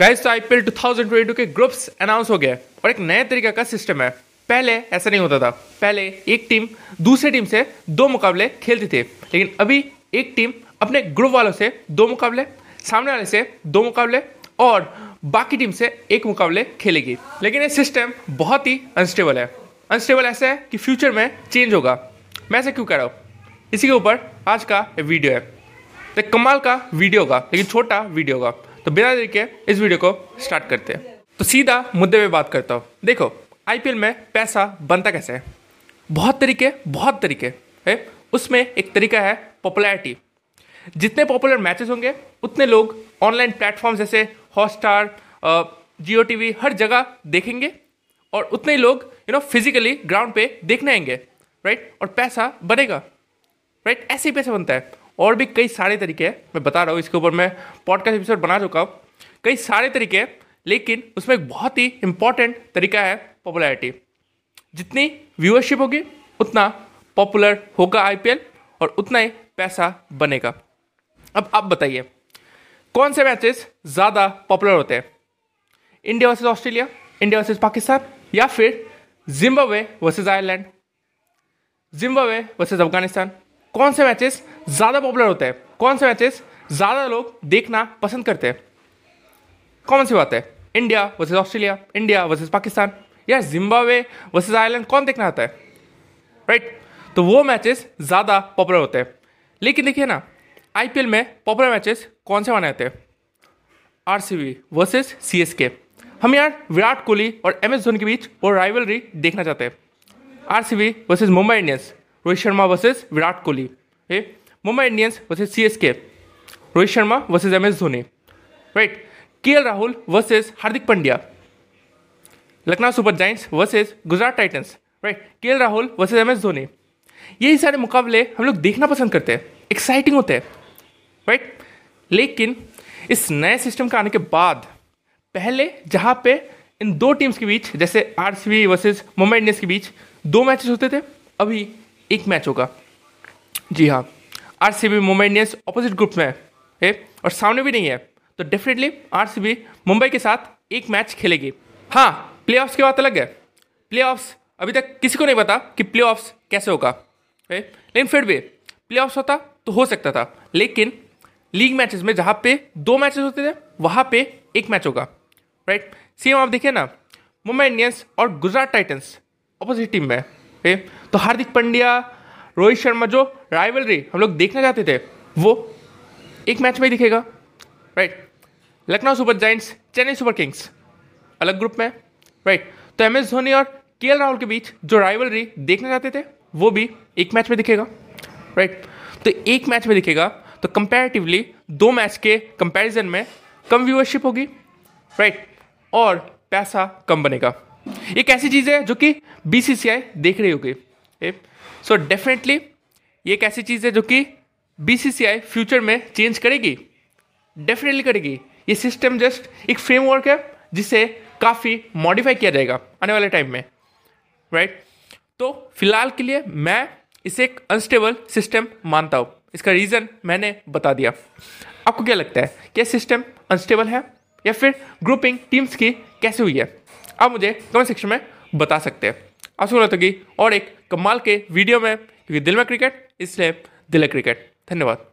Guys तो IPL 2022 के groups announce हो गए और एक नए तरीके का सिस्टम है। पहले ऐसा नहीं होता था। पहले एक टीम दूसरी टीम से दो मुकाबले खेलती थी। लेकिन अभी एक टीम अपने ग्रुप वालों से दो मुकाबले, सामने वाले से दो मुकाबले और बाकी टीम से एक मुकाबले खेलेगी। लेकिन ये सिस्टम बहुत ही अनस्टेबल है। अनस्टेबल ऐसा है कि फ्यूचर में चेंज होगा। मैं ऐसा क्यों कह रहा हूँ? इसी के ऊपर आज का वीडियो है। तो कमाल का वीडियो होगा, लेकिन छोटा वीडियो होगा। तो बिना देरी के इस वीडियो को स्टार्ट करते हैं। तो सीधा मुद्दे पे बात करता हूँ। देखो आईपीएल में पैसा बनता कैसे है? बहुत तरीके बहुत तरीके है। उसमें एक तरीका है पॉपुलैरिटी जितने पॉपुलर मैचेस होंगे, उतने लोग ऑनलाइन प्लेटफॉर्म जैसे हॉटस्टार जियो टीवी हर जगह देखेंगे और उतने ही लोग यू नो फिजिकली ग्राउंड पे देखने आएँगे राइट और पैसा बनेगा राइट ऐसे ही पैसा बनता है। और भी कई सारे तरीके मैं बता रहा हूँ, इसके ऊपर मैं पॉडकास्ट एपिसोड बना चुका हूँ। कई सारे तरीके लेकिन उसमें एक बहुत ही इंपॉर्टेंट तरीका है पॉपुलैरिटी जितनी व्यूअरशिप होगी, उतना पॉपुलर होगा आईपीएल और उतना ही पैसा बनेगा। अब आप बताइए, कौन से मैचेस ज़्यादा पॉपुलर होते हैं? India versus Australia India versus Pakistan या फिर Zimbabwe versus Ireland Zimbabwe versus Afghanistan कौन से मैचेस ज़्यादा पॉपुलर होते हैं? कौन से मैचेस ज़्यादा लोग देखना पसंद करते हैं? कौन सी बात है। India versus Australia India versus Pakistan या जिम्बाब्वे वर्सेज आयरलैंड कौन देखना आता है? Right right? तो वो मैचेस ज़्यादा पॉपुलर होते हैं। लेकिन देखिए ना आईपीएल में पॉपुलर मैचेस कौन से माने जाते हैं? R C B versus C S K हम यार विराट कोहली और एम एस धोनी के बीच वो राइवलरी देखना चाहते हैं। R C B versus Mumbai Indians Rohit Sharma versus Virat Kohli. Mumbai Indians versus C S K Rohit Sharma versus M S Dhoni. Right K L Rahul versus Hardik Pandya. Lucknow Super Giants versus Gujarat Titans right K L Rahul versus M S Dhoni. यही सारे मुकाबले हम लोग देखना पसंद करते हैं exciting होते हैं। राइट लेकिन इस नए सिस्टम के आने के बाद, पहले जहाँ पे इन दो टीम्स के बीच, जैसे R C B versus Mumbai Indians के बीच, दो मैचेस होते थे, अभी एक मैच होगा। जी हाँ R C B Mumbai Indians opposite group में है और सामने भी नहीं है। तो definitely R C B Mumbai के साथ एक मैच खेलेगी। हाँ प्ले की बात अलग है। प्ले ऑफ्स अभी तक किसी को नहीं पता कि प्ले ऑफ्स कैसे होगा है लेकिन फिर भी प्ले होता तो हो सकता था। लेकिन लीग मैचेस में जहाँ पे दो मैचेस होते थे, वहाँ पे एक मैच होगा राइट सेम आप देखिए ना मुंबई इंडियंस और गुजरात टाइटन्स अपोजिट टीम में तो हार्दिक पांड्या, रोहित शर्मा जो राइवलरी हम लोग देखना चाहते थे, वो एक मैच में दिखेगा right Lucknow super giants Chennai super kings अलग ग्रुप में राइट तो एम एस धोनी और के राहुल के बीच जो राइवलरी देखना चाहते थे, वो भी एक मैच में दिखेगा राइट तो एक मैच में दिखेगा तो कंपैरेटिवली दो मैच के कंपैरिजन में कम व्यूअरशिप होगी राइट और पैसा कम बनेगा। एक ऐसी चीज़ है जो कि बीसीसीआई देख रही होगी। सो डेफिनेटली ये एक ऐसी चीज़ है जो कि बीसीसीआई फ्यूचर में चेंज करेगी। डेफिनेटली करेगी। ये सिस्टम जस्ट एक फ्रेमवर्क है जिसे काफ़ी मॉडिफाई किया जाएगा आने वाले टाइम में। Right right? तो फ़िलहाल के लिए मैं इसे एक अनस्टेबल सिस्टम मानता हूँ। इसका रीज़न मैंने बता दिया। आपको क्या लगता है, क्या सिस्टम अनस्टेबल है या फिर ग्रुपिंग टीम्स की कैसे हुई है? आप मुझे कमेंट सेक्शन में बता सकते हैं। आपसे सुन कि और एक कमाल के वीडियो में, क्योंकि दिल में क्रिकेट इसलिए दिल क्रिकेट धन्यवाद।